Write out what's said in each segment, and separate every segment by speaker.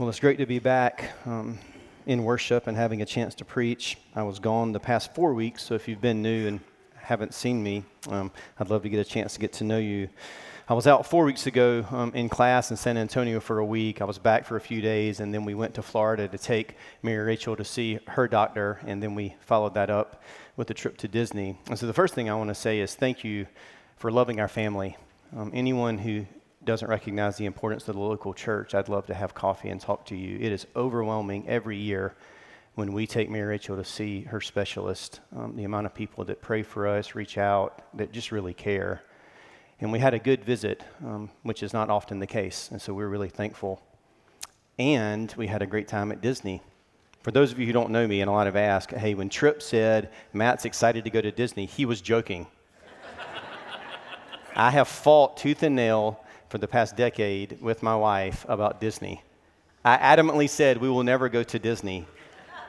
Speaker 1: Well, it's great to be back um, in worship and having a chance to preach. I was gone the past four weeks, so if you've been new and haven't seen me, um, I'd love to get a chance to get to know you. I was out four weeks ago um, in class in San Antonio for a week. I was back for a few days, and then we went to Florida to take Mary Rachel to see her doctor, and then we followed that up with a trip to Disney. And so the first thing I want to say is thank you for loving our family. Um, anyone who doesn't recognize the importance of the local church, I'd love to have coffee and talk to you. It is overwhelming every year when we take Mary Rachel to see her specialist, um, the amount of people that pray for us, reach out, that just really care. And we had a good visit, um, which is not often the case, and so we're really thankful. And we had a great time at Disney. For those of you who don't know me, and a lot have asked, hey, when Tripp said Matt's excited to go to Disney, he was joking. I have fought tooth and nail for the past decade with my wife about Disney. I adamantly said we will never go to Disney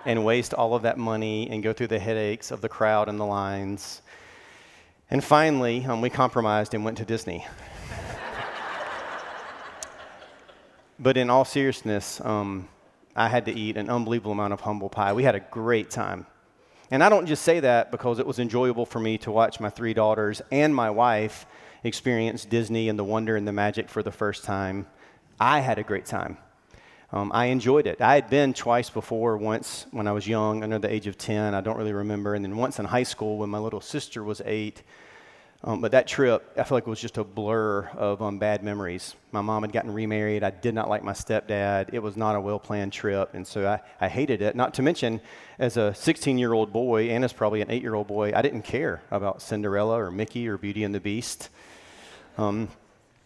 Speaker 1: and waste all of that money and go through the headaches of the crowd and the lines. And finally, um, we compromised and went to Disney. but in all seriousness, um, I had to eat an unbelievable amount of humble pie. We had a great time. And I don't just say that because it was enjoyable for me to watch my three daughters and my wife experienced Disney and the wonder and the magic for the first time. I had a great time. Um, I enjoyed it. I had been twice before, once when I was young, under the age of 10, I don't really remember, and then once in high school when my little sister was eight. Um, but that trip, I feel like it was just a blur of um, bad memories. My mom had gotten remarried. I did not like my stepdad. It was not a well planned trip, and so I, I hated it. Not to mention, as a 16 year old boy, and as probably an eight year old boy, I didn't care about Cinderella or Mickey or Beauty and the Beast. Um,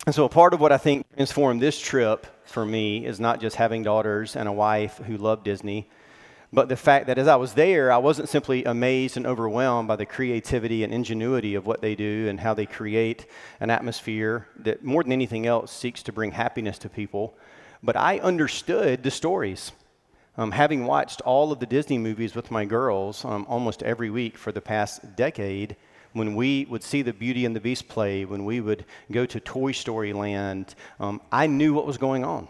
Speaker 1: and so, a part of what I think transformed this trip for me is not just having daughters and a wife who love Disney, but the fact that as I was there, I wasn't simply amazed and overwhelmed by the creativity and ingenuity of what they do and how they create an atmosphere that, more than anything else, seeks to bring happiness to people, but I understood the stories. Um, having watched all of the Disney movies with my girls um, almost every week for the past decade, when we would see the Beauty and the Beast play, when we would go to Toy Story Land, um, I knew what was going on.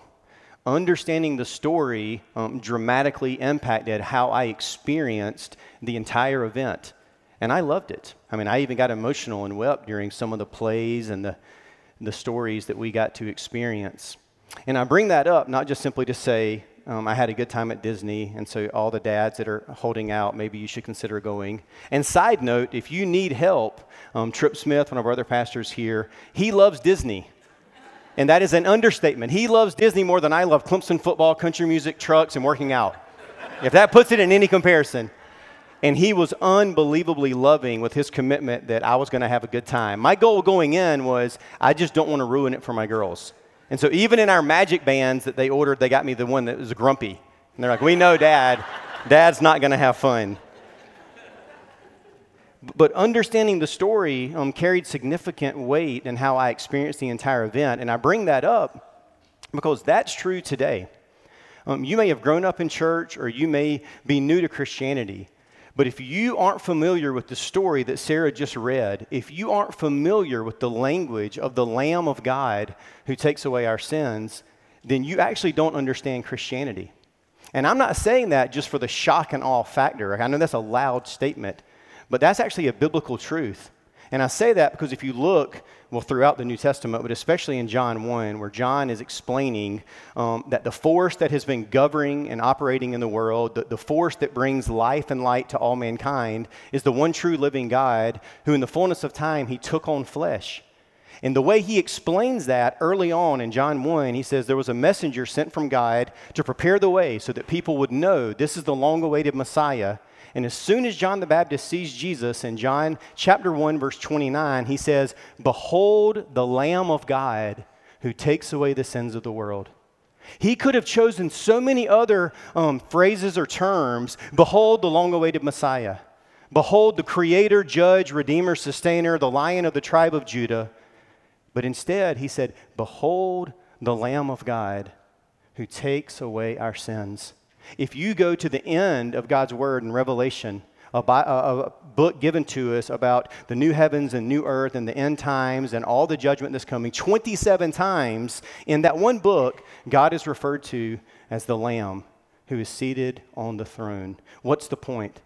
Speaker 1: Understanding the story um, dramatically impacted how I experienced the entire event. And I loved it. I mean, I even got emotional and wept during some of the plays and the, the stories that we got to experience. And I bring that up not just simply to say, um, I had a good time at Disney, and so all the dads that are holding out, maybe you should consider going. And side note, if you need help, um, Tripp Smith, one of our other pastors here, he loves Disney. And that is an understatement. He loves Disney more than I love Clemson football, country music, trucks, and working out. If that puts it in any comparison. And he was unbelievably loving with his commitment that I was going to have a good time. My goal going in was I just don't want to ruin it for my girls. And so even in our magic bands that they ordered, they got me the one that was grumpy. And they're like, we know dad, dad's not going to have fun. But understanding the story um, carried significant weight in how I experienced the entire event. And I bring that up because that's true today. Um, you may have grown up in church or you may be new to Christianity. But if you aren't familiar with the story that Sarah just read, if you aren't familiar with the language of the Lamb of God who takes away our sins, then you actually don't understand Christianity. And I'm not saying that just for the shock and awe factor. I know that's a loud statement, but that's actually a biblical truth. And I say that because if you look, well, throughout the New Testament, but especially in John 1, where John is explaining um, that the force that has been governing and operating in the world, the, the force that brings life and light to all mankind, is the one true living God who, in the fullness of time, he took on flesh. And the way he explains that early on in John 1, he says there was a messenger sent from God to prepare the way so that people would know this is the long awaited Messiah and as soon as John the Baptist sees Jesus in John chapter 1, verse 29, he says, Behold the Lamb of God who takes away the sins of the world. He could have chosen so many other um, phrases or terms. Behold the long awaited Messiah. Behold the Creator, Judge, Redeemer, Sustainer, the Lion of the tribe of Judah. But instead, he said, Behold the Lamb of God who takes away our sins. If you go to the end of God's word in Revelation, a, a, book given to us about the new heavens and new earth and the end times and all the judgment that's coming. 27 times in that one book, God is referred to as the Lamb who is seated on the throne. What's the point?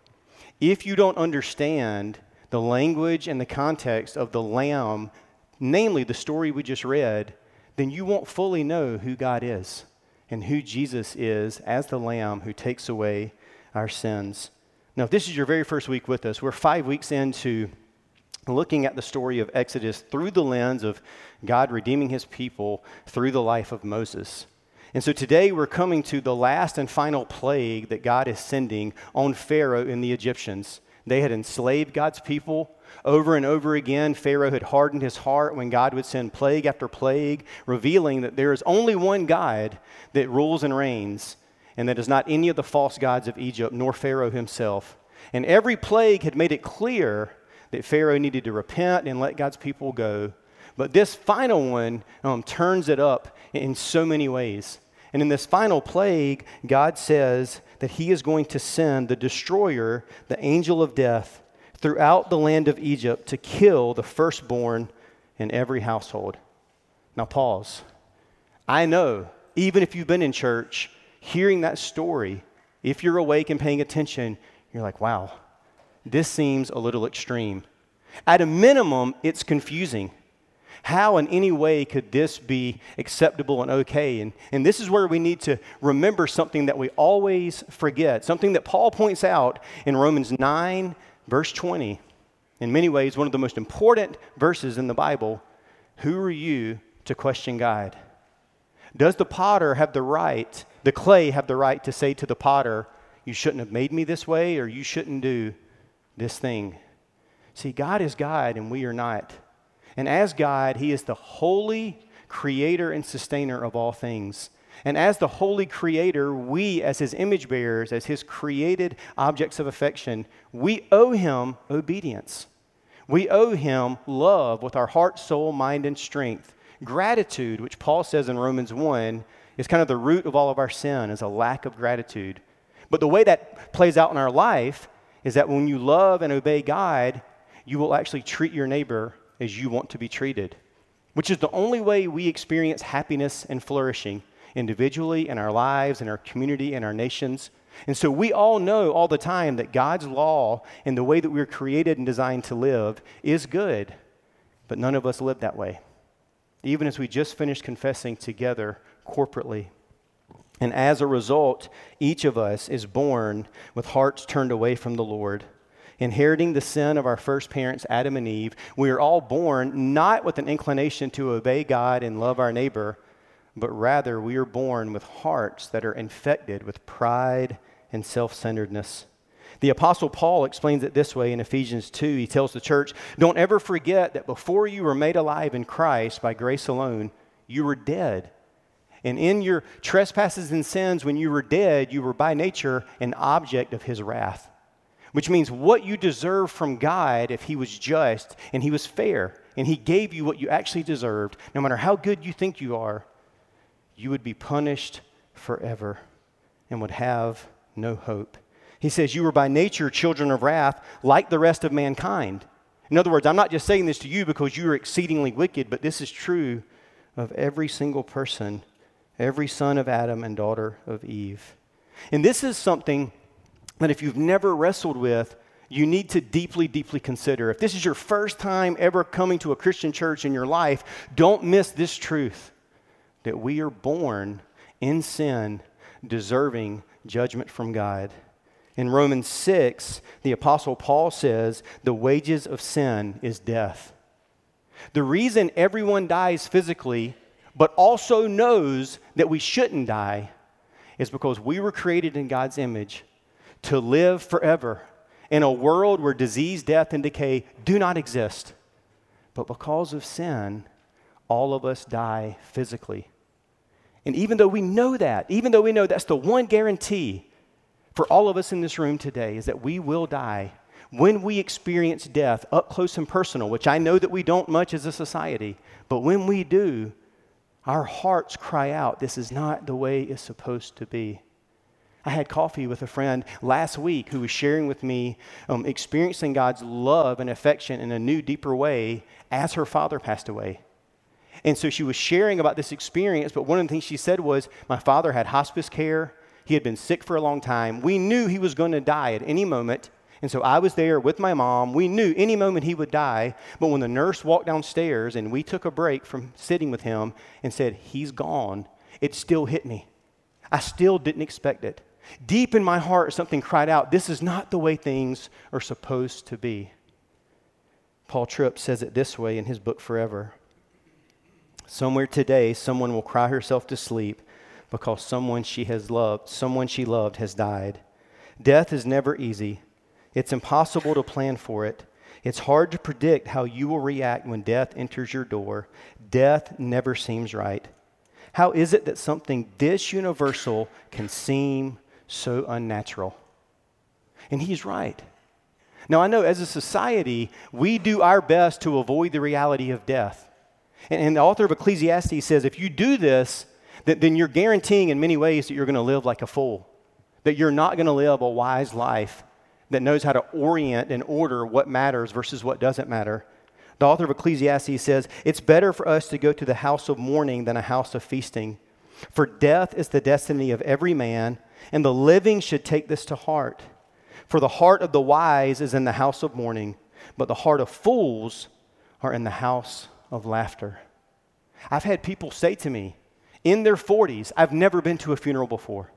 Speaker 1: If you don't understand the language and the context of the Lamb, namely the story we just read, then you won't fully know who God is and who Jesus is as the Lamb who takes away our sins. Now, if this is your very first week with us, we're five weeks into looking at the story of Exodus through the lens of God redeeming his people through the life of Moses. And so today we're coming to the last and final plague that God is sending on Pharaoh and the Egyptians. They had enslaved God's people over and over again. Pharaoh had hardened his heart when God would send plague after plague, revealing that there is only one God that rules and reigns, and that is not any of the false gods of Egypt, nor Pharaoh himself. And every plague had made it clear that Pharaoh needed to repent and let God's people go. But this final one um, turns it up in so many ways. And in this final plague, God says that He is going to send the destroyer, the angel of death, throughout the land of Egypt to kill the firstborn in every household. Now, pause. I know, even if you've been in church, hearing that story, if you're awake and paying attention, you're like, wow, this seems a little extreme. At a minimum, it's confusing. How, in any way, could this be acceptable and okay? And, and this is where we need to remember something that we always forget, something that Paul points out in Romans 9, verse 20. In many ways, one of the most important verses in the Bible. Who are you to question God? Does the potter have the right, the clay have the right to say to the potter, You shouldn't have made me this way, or you shouldn't do this thing? See, God is God and we are not. And as God, He is the holy creator and sustainer of all things. And as the holy creator, we, as his image bearers, as his created objects of affection, we owe him obedience. We owe him love with our heart, soul, mind, and strength. Gratitude, which Paul says in Romans 1, is kind of the root of all of our sin, is a lack of gratitude. But the way that plays out in our life is that when you love and obey God, you will actually treat your neighbor as you want to be treated, which is the only way we experience happiness and flourishing individually in our lives, in our community, in our nations. And so we all know all the time that God's law and the way that we're created and designed to live is good, but none of us live that way. Even as we just finished confessing together corporately. And as a result, each of us is born with hearts turned away from the Lord inheriting the sin of our first parents, Adam and Eve, we are all born not with an inclination to obey God and love our neighbor, but rather we are born with hearts that are infected with pride and self centeredness. The Apostle Paul explains it this way in Ephesians 2. He tells the church, Don't ever forget that before you were made alive in Christ by grace alone, you were dead. And in your trespasses and sins, when you were dead, you were by nature an object of his wrath which means what you deserve from God if He was just and He was fair and He gave you what you actually deserved, no matter how good you think you are, you would be punished forever and would have no hope. He says, You were by nature children of wrath like the rest of mankind. In other words, I'm not just saying this to you because you are exceedingly wicked, but this is true of every single person, every son of Adam and daughter of Eve. And this is something that if you've never wrestled with, you need to deeply, deeply consider. If this is your first time ever coming to a Christian church in your life, don't miss this truth that we are born in sin, deserving judgment from God. In Romans 6, the Apostle Paul says, The wages of sin is death. The reason everyone dies physically, but also knows that we shouldn't die, is because we were created in God's image to live forever in a world where disease, death, and decay do not exist. But because of sin, all of us die physically. And even though we know that, even though we know that's the one guarantee for all of us in this room today, is that we will die when we experience death up close and personal, which I know that we don't much as a society, but when we do, our hearts cry out, This is not the way it's supposed to be. I had coffee with a friend last week who was sharing with me um, experiencing God's love and affection in a new, deeper way as her father passed away. And so she was sharing about this experience, but one of the things she said was, My father had hospice care. He had been sick for a long time. We knew he was going to die at any moment. And so I was there with my mom. We knew any moment he would die. But when the nurse walked downstairs and we took a break from sitting with him and said, He's gone, it still hit me. I still didn't expect it. Deep in my heart, something cried out, This is not the way things are supposed to be. Paul Tripp says it this way in his book, Forever. Somewhere today, someone will cry herself to sleep because someone she has loved, someone she loved has died. Death is never easy. It's impossible to plan for it. It's hard to predict how you will react when death enters your door. Death never seems right. How is it that something this universal can seem so unnatural? And he's right. Now, I know as a society, we do our best to avoid the reality of death. And, and the author of Ecclesiastes says if you do this, then, then you're guaranteeing in many ways that you're going to live like a fool, that you're not going to live a wise life that knows how to orient and order what matters versus what doesn't matter. The author of Ecclesiastes says, It's better for us to go to the house of mourning than a house of feasting. For death is the destiny of every man, and the living should take this to heart. For the heart of the wise is in the house of mourning, but the heart of fools are in the house of laughter. I've had people say to me in their 40s, I've never been to a funeral before.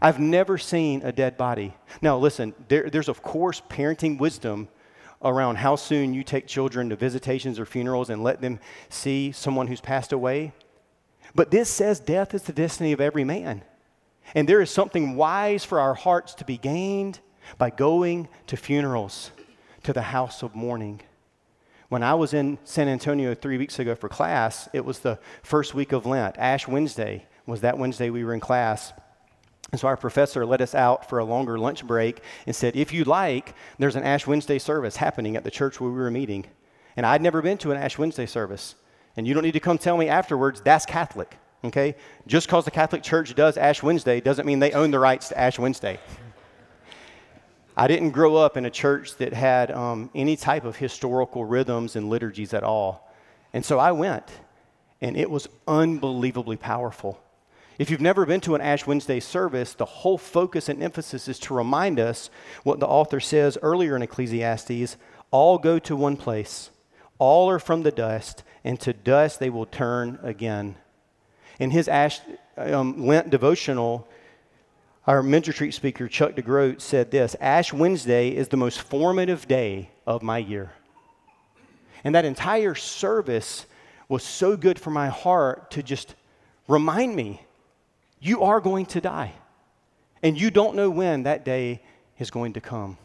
Speaker 1: I've never seen a dead body. Now, listen, there, there's of course parenting wisdom around how soon you take children to visitations or funerals and let them see someone who's passed away. But this says death is the destiny of every man. And there is something wise for our hearts to be gained by going to funerals, to the house of mourning. When I was in San Antonio three weeks ago for class, it was the first week of Lent. Ash Wednesday was that Wednesday we were in class. And so our professor let us out for a longer lunch break and said, if you like, there's an Ash Wednesday service happening at the church where we were meeting. And I'd never been to an Ash Wednesday service. And you don't need to come tell me afterwards that's Catholic, okay? Just because the Catholic Church does Ash Wednesday doesn't mean they own the rights to Ash Wednesday. I didn't grow up in a church that had um, any type of historical rhythms and liturgies at all. And so I went, and it was unbelievably powerful. If you've never been to an Ash Wednesday service, the whole focus and emphasis is to remind us what the author says earlier in Ecclesiastes all go to one place, all are from the dust, and to dust they will turn again. In his Ash um, Lent devotional, our men's retreat speaker, Chuck DeGroat, said this Ash Wednesday is the most formative day of my year. And that entire service was so good for my heart to just remind me you are going to die. And you don't know when that day is going to come.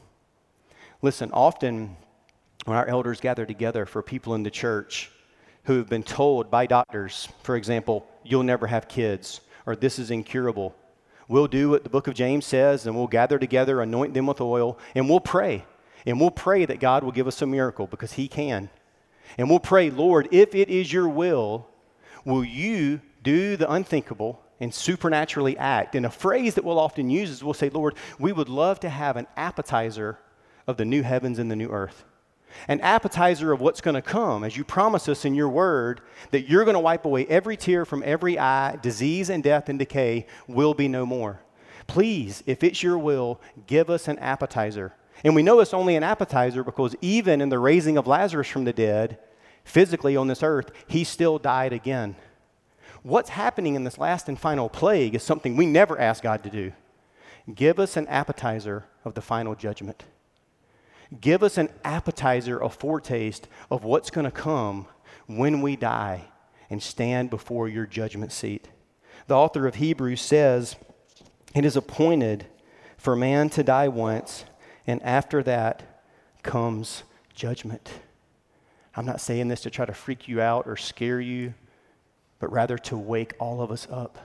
Speaker 1: Listen, often when our elders gather together for people in the church who have been told by doctors, for example, you'll never have kids, or this is incurable, We'll do what the book of James says, and we'll gather together, anoint them with oil, and we'll pray. And we'll pray that God will give us a miracle because He can. And we'll pray, Lord, if it is your will, will you do the unthinkable and supernaturally act? And a phrase that we'll often use is we'll say, Lord, we would love to have an appetizer of the new heavens and the new earth an appetizer of what's going to come as you promise us in your word that you're going to wipe away every tear from every eye, disease and death and decay will be no more. Please, if it's your will, give us an appetizer. And we know it's only an appetizer because even in the raising of Lazarus from the dead, physically on this earth, he still died again. What's happening in this last and final plague is something we never ask God to do. Give us an appetizer of the final judgment. Give us an appetizer, a foretaste of what's going to come when we die and stand before your judgment seat. The author of Hebrews says, It is appointed for man to die once, and after that comes judgment. I'm not saying this to try to freak you out or scare you, but rather to wake all of us up.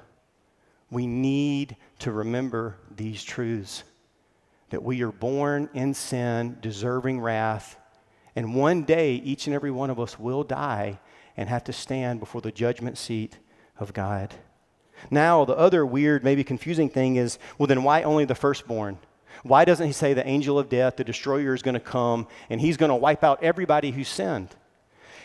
Speaker 1: We need to remember these truths that we are born in sin, deserving wrath, and one day each and every one of us will die and have to stand before the judgment seat of God. Now, the other weird, maybe confusing thing is well, then why only the firstborn? Why doesn't he say the angel of death, the destroyer, is going to come and he's going to wipe out everybody who sinned?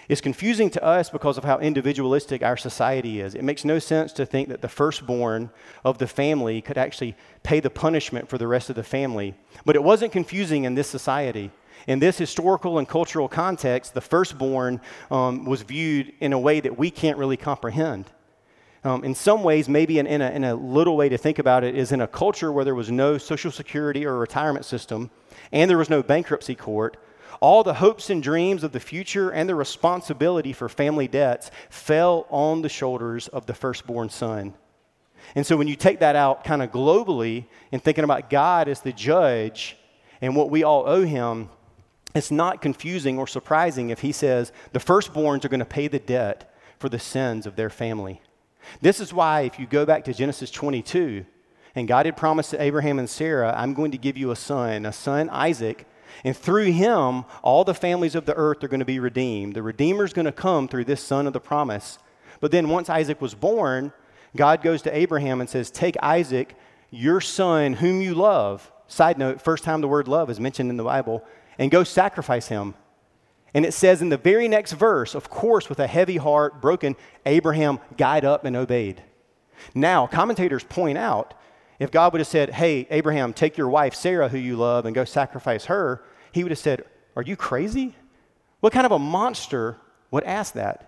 Speaker 1: It's confusing to us because of how individualistic our society is. It makes no sense to think that the firstborn of the family could actually pay the punishment for the rest of the family. But it wasn't confusing in this society. In this historical and cultural context, the firstborn um, was viewed in a way that we can't really comprehend. Um, in some ways, maybe in, in, a, in a little way to think about it, is in a culture where there was no social security or retirement system and there was no bankruptcy court, all the hopes and dreams of the future and the responsibility for family debts fell on the shoulders of the firstborn son. And so when you take that out kind of globally and thinking about God as the judge and what we all owe him, it's not confusing or surprising if he says the firstborns are going to pay the debt for the sins of their family. This is why, if you go back to Genesis 22, and God had promised to Abraham and Sarah, I'm going to give you a son, a son, Isaac, and through him, all the families of the earth are going to be redeemed. The Redeemer is going to come through this son of the promise. But then, once Isaac was born, God goes to Abraham and says, Take Isaac, your son, whom you love. Side note, first time the word love is mentioned in the Bible, and go sacrifice him. And it says in the very next verse, of course, with a heavy heart, broken, Abraham got up and obeyed. Now, commentators point out if God would have said, Hey, Abraham, take your wife, Sarah, who you love, and go sacrifice her, he would have said, Are you crazy? What kind of a monster would ask that?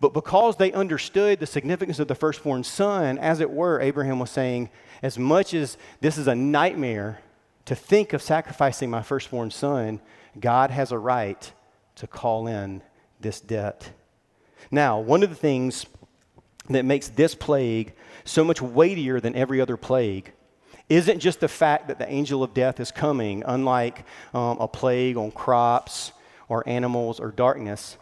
Speaker 1: But because they understood the significance of the firstborn son, as it were, Abraham was saying, As much as this is a nightmare to think of sacrificing my firstborn son, God has a right to call in this debt. Now, one of the things that makes this plague so much weightier than every other plague isn't just the fact that the angel of death is coming, unlike um, a plague on crops or animals or darkness.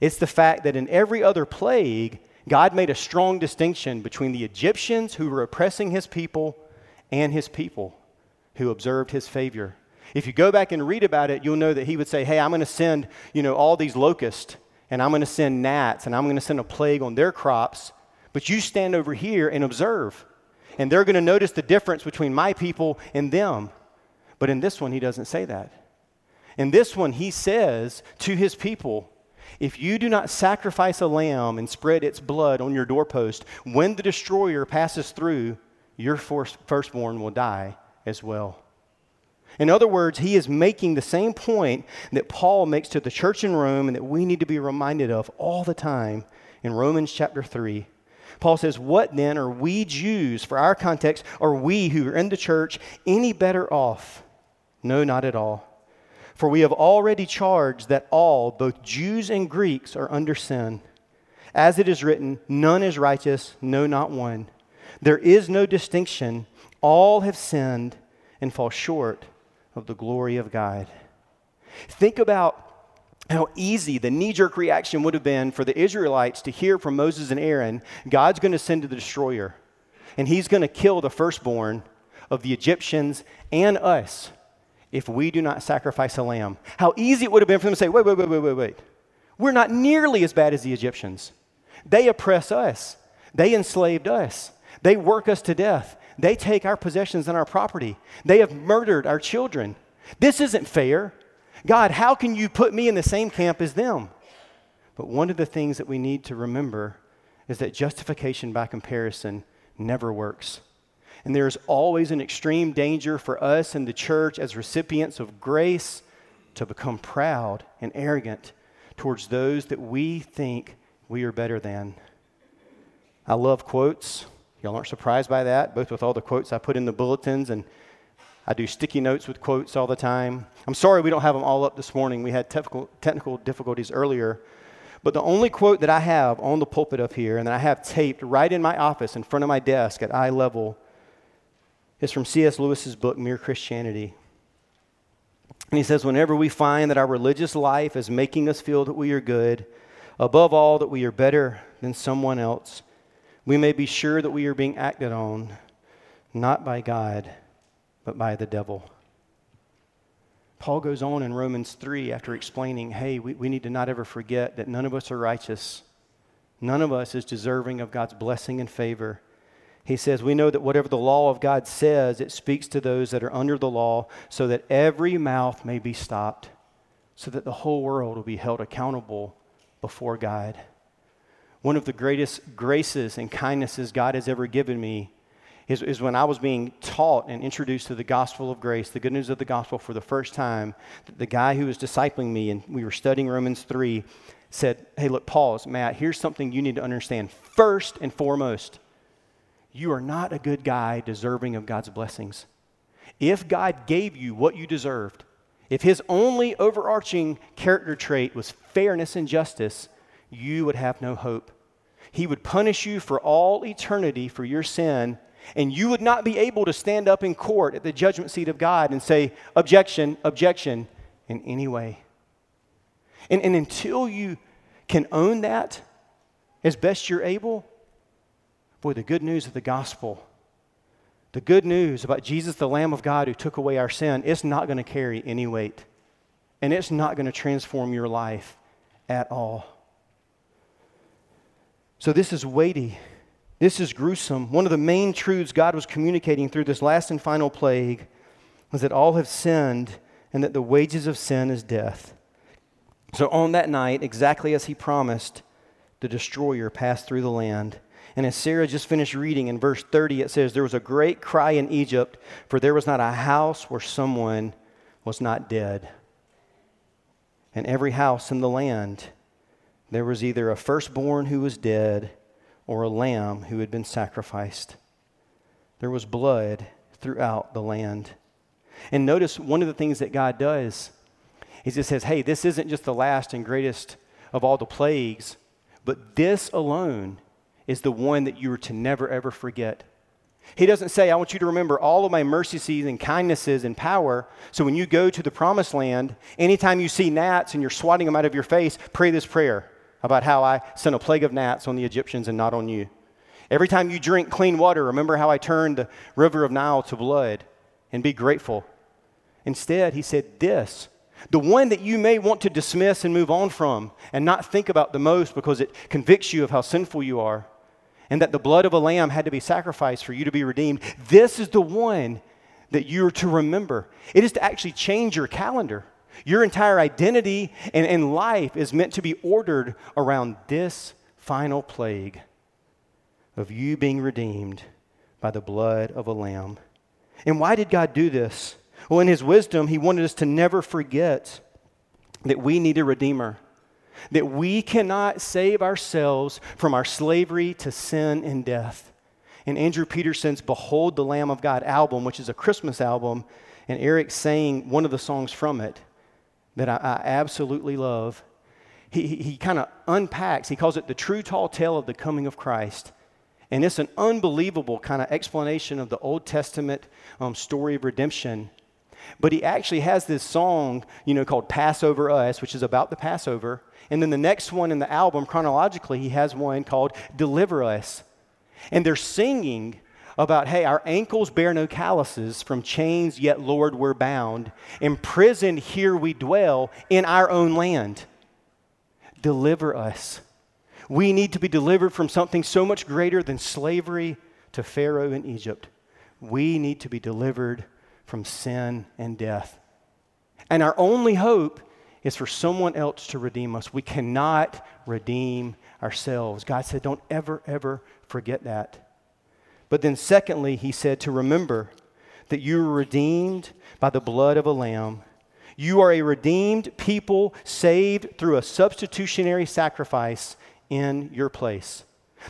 Speaker 1: It's the fact that in every other plague, God made a strong distinction between the Egyptians who were oppressing his people and his people who observed his favor. If you go back and read about it, you'll know that he would say, Hey, I'm going to send, you know, all these locusts, and I'm going to send gnats, and I'm going to send a plague on their crops, but you stand over here and observe. And they're going to notice the difference between my people and them. But in this one, he doesn't say that. In this one, he says to his people, if you do not sacrifice a lamb and spread its blood on your doorpost, when the destroyer passes through, your firstborn will die as well. In other words, he is making the same point that Paul makes to the church in Rome and that we need to be reminded of all the time in Romans chapter 3. Paul says, What then are we Jews, for our context, are we who are in the church any better off? No, not at all. For we have already charged that all, both Jews and Greeks, are under sin. As it is written, none is righteous, no, not one. There is no distinction. All have sinned and fall short of the glory of God. Think about how easy the knee jerk reaction would have been for the Israelites to hear from Moses and Aaron God's going to send the destroyer, and he's going to kill the firstborn of the Egyptians and us if we do not sacrifice a lamb. How easy it would have been for them to say, wait, wait, wait, wait, wait, wait. We're not nearly as bad as the Egyptians. They oppress us, they enslaved us, they work us to death, they take our possessions and our property, they have murdered our children. This isn't fair. God, how can you put me in the same camp as them? But one of the things that we need to remember is that justification by comparison never works. And there is always an extreme danger for us in the church as recipients of grace to become proud and arrogant towards those that we think we are better than. I love quotes. Y'all aren't surprised by that, both with all the quotes I put in the bulletins and I do sticky notes with quotes all the time. I'm sorry we don't have them all up this morning. We had technical, technical difficulties earlier. But the only quote that I have on the pulpit up here and that I have taped right in my office in front of my desk at eye level is from C.S. Lewis's book, Mere Christianity. And he says, Whenever we find that our religious life is making us feel that we are good, above all, that we are better than someone else, we may be sure that we are being acted on, not by God but by the devil. Paul goes on in Romans 3 after explaining, hey, we, we need to not ever forget that none of us are righteous. None of us is deserving of God's blessing and favor. he says, We know that whatever the law of God says, it speaks to those that are under the law, so that every mouth may be stopped, so that the whole world will be held accountable before God. One of the greatest graces and kindnesses God has ever given me is, is when I was being taught and introduced to the gospel of grace, the good news of the gospel for the first time. The guy who was discipling me, and we were studying Romans 3, said, Hey, look, pause, Matt, here's something you need to understand. First and foremost, you are not a good guy deserving of God's blessings. If God gave you what you deserved, if his only overarching character trait was fairness and justice, you would have no hope. He would punish you for all eternity for your sin, and you would not be able to stand up in court at the judgment seat of God and say, Objection, objection, in any way. And, and until you can own that as best you're able, boy, the good news of the gospel, the good news about Jesus, the Lamb of God who took away our sin, it's not going to carry any weight. And it's not going to transform your life at all. So, this is weighty. This is gruesome. One of the main truths God was communicating through this last and final plague was that all have sinned and that the wages of sin is death. So, on that night, exactly as he promised, the destroyer passed through the land. And as Sarah just finished reading in verse 30, it says, There was a great cry in Egypt, for there was not a house where someone was not dead. And every house in the land there was either a firstborn who was dead or a lamb who had been sacrificed. There was blood throughout the land. And notice one of the things that God does is He says, hey, this isn't just the last and greatest of all the plagues, but this alone is the one that you are to never ever forget. He doesn't say, I want you to remember all of my mercies and kindnesses and power. So when you go to the promised land, anytime you see gnats and you're swatting them out of your face, pray this prayer about how I sent a plague of gnats on the Egyptians and not on you. Every time you drink clean water, remember how I turned the river of Nile to blood and be grateful. Instead, he said this the one that you may want to dismiss and move on from and not think about the most because it convicts you of how sinful you are and that the blood of a lamb had to be sacrificed for you to be redeemed. This is the one that you're to remember. It is to actually change your calendar. Your entire identity and, and life is meant to be ordered around this final plague of you being redeemed by the blood of a lamb. And why did God do this? Well, in His wisdom, He wanted us to never forget that we need a Redeemer, that we cannot save ourselves from our slavery to sin and death. In Andrew Peterson's Behold the Lamb of God album, which is a Christmas album, and Eric sang one of the songs from it, that I, I absolutely love. He, he, he kind of unpacks, he calls it the true tall tale of the coming of Christ. And it's an unbelievable kind of explanation of the Old Testament um, story of redemption. But he actually has this song, you know, called Passover Us, which is about the Passover. And then the next one in the album, chronologically, he has one called Deliver Us. And they're singing about, hey, our ankles bear no calluses, from chains yet, Lord, we're bound. Imprisoned here we dwell in our own land. Deliver us. We need to be delivered from something so much greater than slavery to Pharaoh in Egypt. We need to be delivered from sin and death. And our only hope is for someone else to redeem us. We cannot redeem ourselves. God said, don't ever, ever forget that. But then, secondly, he said to remember that you were redeemed by the blood of a lamb. You are a redeemed people saved through a substitutionary sacrifice in your place.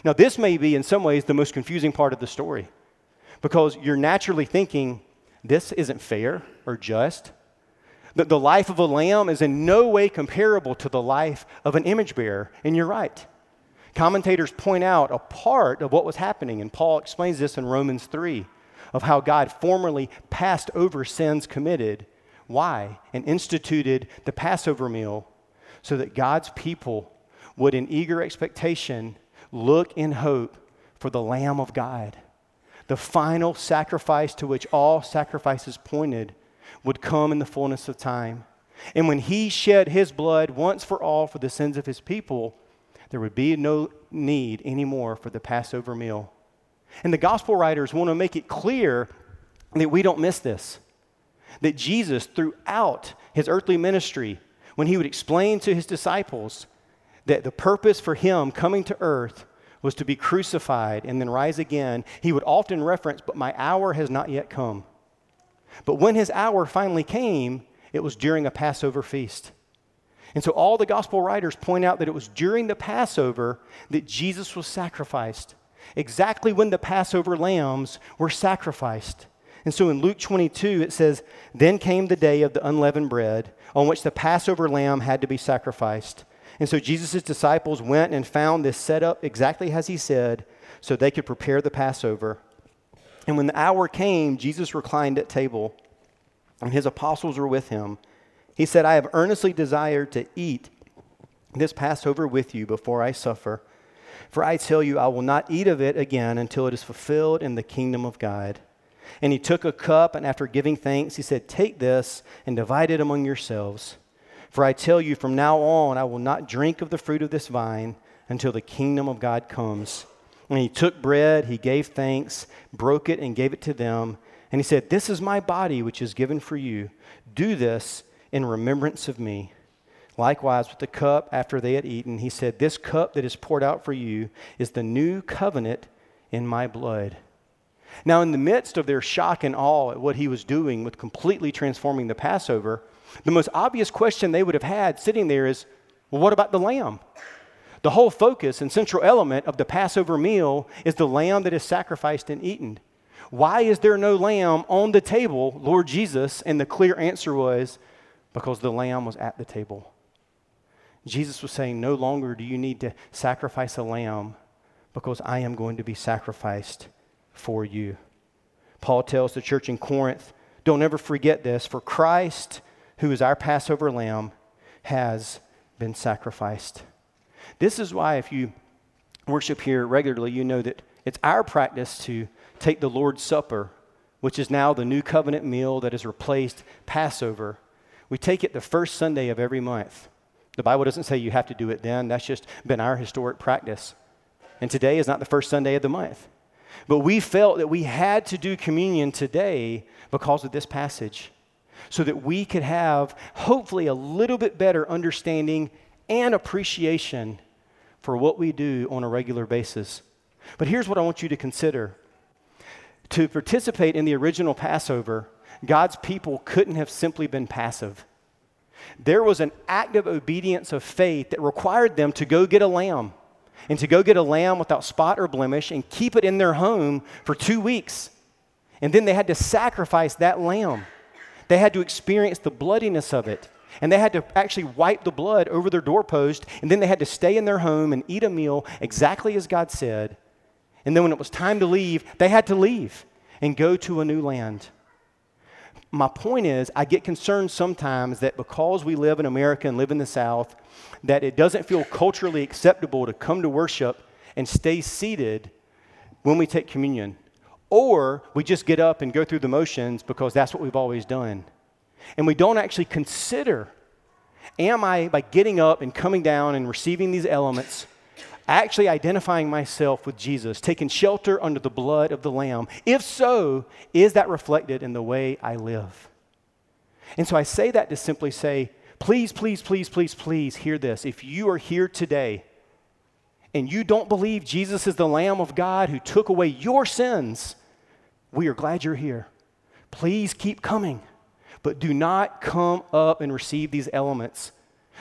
Speaker 1: Now, this may be, in some ways, the most confusing part of the story because you're naturally thinking, this isn't fair or just. That the life of a lamb is in no way comparable to the life of an image bearer, and you're right. Commentators point out a part of what was happening, and Paul explains this in Romans 3 of how God formerly passed over sins committed. Why? And instituted the Passover meal so that God's people would, in eager expectation, look in hope for the Lamb of God. The final sacrifice to which all sacrifices pointed would come in the fullness of time. And when he shed his blood once for all for the sins of his people, there would be no need anymore for the Passover meal. And the gospel writers want to make it clear that we don't miss this. That Jesus, throughout his earthly ministry, when he would explain to his disciples that the purpose for him coming to earth was to be crucified and then rise again, he would often reference, But my hour has not yet come. But when his hour finally came, it was during a Passover feast. And so all the gospel writers point out that it was during the Passover that Jesus was sacrificed, exactly when the Passover lambs were sacrificed. And so in Luke 22, it says, Then came the day of the unleavened bread, on which the Passover lamb had to be sacrificed. And so Jesus' disciples went and found this set up exactly as he said, so they could prepare the Passover. And when the hour came, Jesus reclined at table, and his apostles were with him. He said, I have earnestly desired to eat this Passover with you before I suffer. For I tell you, I will not eat of it again until it is fulfilled in the kingdom of God. And he took a cup, and after giving thanks, he said, Take this and divide it among yourselves. For I tell you, from now on, I will not drink of the fruit of this vine until the kingdom of God comes. And he took bread, he gave thanks, broke it, and gave it to them. And he said, This is my body, which is given for you. Do this in remembrance of me. Likewise, with the cup after they had eaten, he said, This cup that is poured out for you is the new covenant in my blood. Now, in the midst of their shock and awe at what he was doing with completely transforming the Passover, the most obvious question they would have had sitting there is, Well, what about the lamb? The whole focus and central element of the Passover meal is the lamb that is sacrificed and eaten. Why is there no lamb on the table, Lord Jesus? And the clear answer was, because the lamb was at the table. Jesus was saying, No longer do you need to sacrifice a lamb because I am going to be sacrificed for you. Paul tells the church in Corinth, Don't ever forget this, for Christ, who is our Passover lamb, has been sacrificed. This is why, if you worship here regularly, you know that it's our practice to take the Lord's Supper, which is now the new covenant meal that has replaced Passover we take it the first Sunday of every month. The Bible doesn't say you have to do it then, that's just been our historic practice. And today is not the first Sunday of the month. But we felt that we had to do communion today because of this passage, so that we could have hopefully a little bit better understanding and appreciation for what we do on a regular basis. But here's what I want you to consider to participate in the original Passover, God's people couldn't have simply been passive. There was an active obedience of faith that required them to go get a lamb and to go get a lamb without spot or blemish and keep it in their home for two weeks. And then they had to sacrifice that lamb. They had to experience the bloodiness of it. And they had to actually wipe the blood over their doorpost. And then they had to stay in their home and eat a meal exactly as God said. And then when it was time to leave, they had to leave and go to a new land my point is, I get concerned sometimes that because we live in America and live in the South, that it doesn't feel culturally acceptable to come to worship and stay seated when we take communion. Or we just get up and go through the motions because that's what we've always done. And we don't actually consider am I, by getting up and coming down and receiving these elements, actually identifying myself with Jesus, taking shelter under the blood of the Lamb? If so, is that reflected in the way I live? And so I say that to simply say, please, please, please, please, please hear this. If you are here today and you don't believe Jesus is the Lamb of God who took away your sins, we are glad you're here. Please keep coming, but do not come up and receive these elements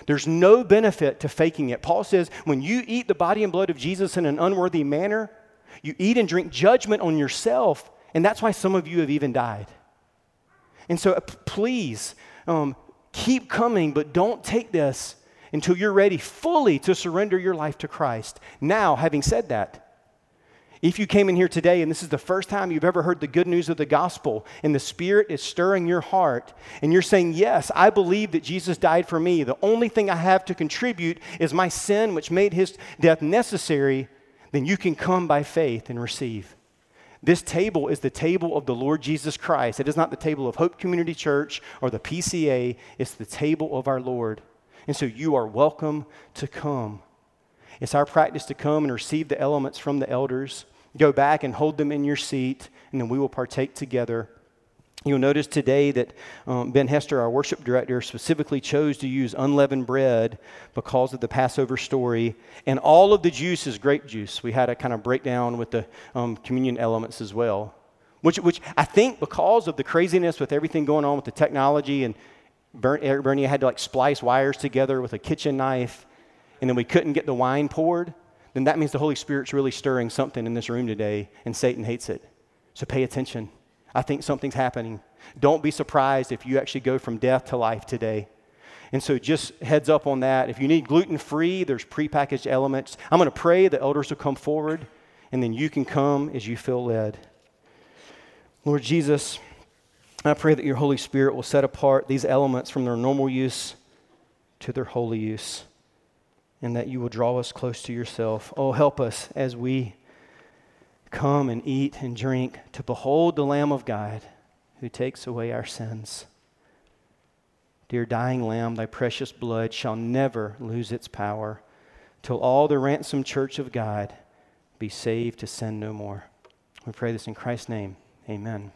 Speaker 1: there's no benefit to faking it. Paul says when you eat the body and blood of Jesus in an unworthy manner, you eat and drink judgment on yourself, and that's why some of you have even died. And so, uh, please um, keep coming, but don't take this until you're ready fully to surrender your life to Christ. Now, having said that, if you came in here today and this is the first time you've ever heard the good news of the gospel and the Spirit is stirring your heart and you're saying, Yes, I believe that Jesus died for me. The only thing I have to contribute is my sin, which made his death necessary, then you can come by faith and receive. This table is the table of the Lord Jesus Christ. It is not the table of Hope Community Church or the PCA, it's the table of our Lord. And so you are welcome to come. It's our practice to come and receive the elements from the elders, go back and hold them in your seat, and then we will partake together. You'll notice today that um, Ben Hester, our worship director, specifically chose to use unleavened bread because of the Passover story. And all of the juice is grape juice. We had a kind of breakdown with the um, communion elements as well. Which, which I think because of the craziness with everything going on with the technology and Bernie had to like splice wires together with a kitchen knife and then we couldn't get the wine poured, then that means the Holy Spirit's really stirring something in this room today and Satan hates it. So pay attention. I think something's happening. Don't be surprised if you actually go from death to life today. And so just heads up on that. If you need gluten free, there's prepackaged elements. I'm going to pray the elders will come forward, and then you can come as you feel led. Lord Jesus, I pray that your Holy Spirit will set apart these elements from their normal use to their holy use, and that you will draw us close to yourself. Oh, help us as we come and eat and drink to behold the Lamb of God who takes away our sins. Dear dying Lamb, thy precious blood shall never lose its power till all the ransomed church of God be saved to sin no more. We pray this in Christ's name. Amen.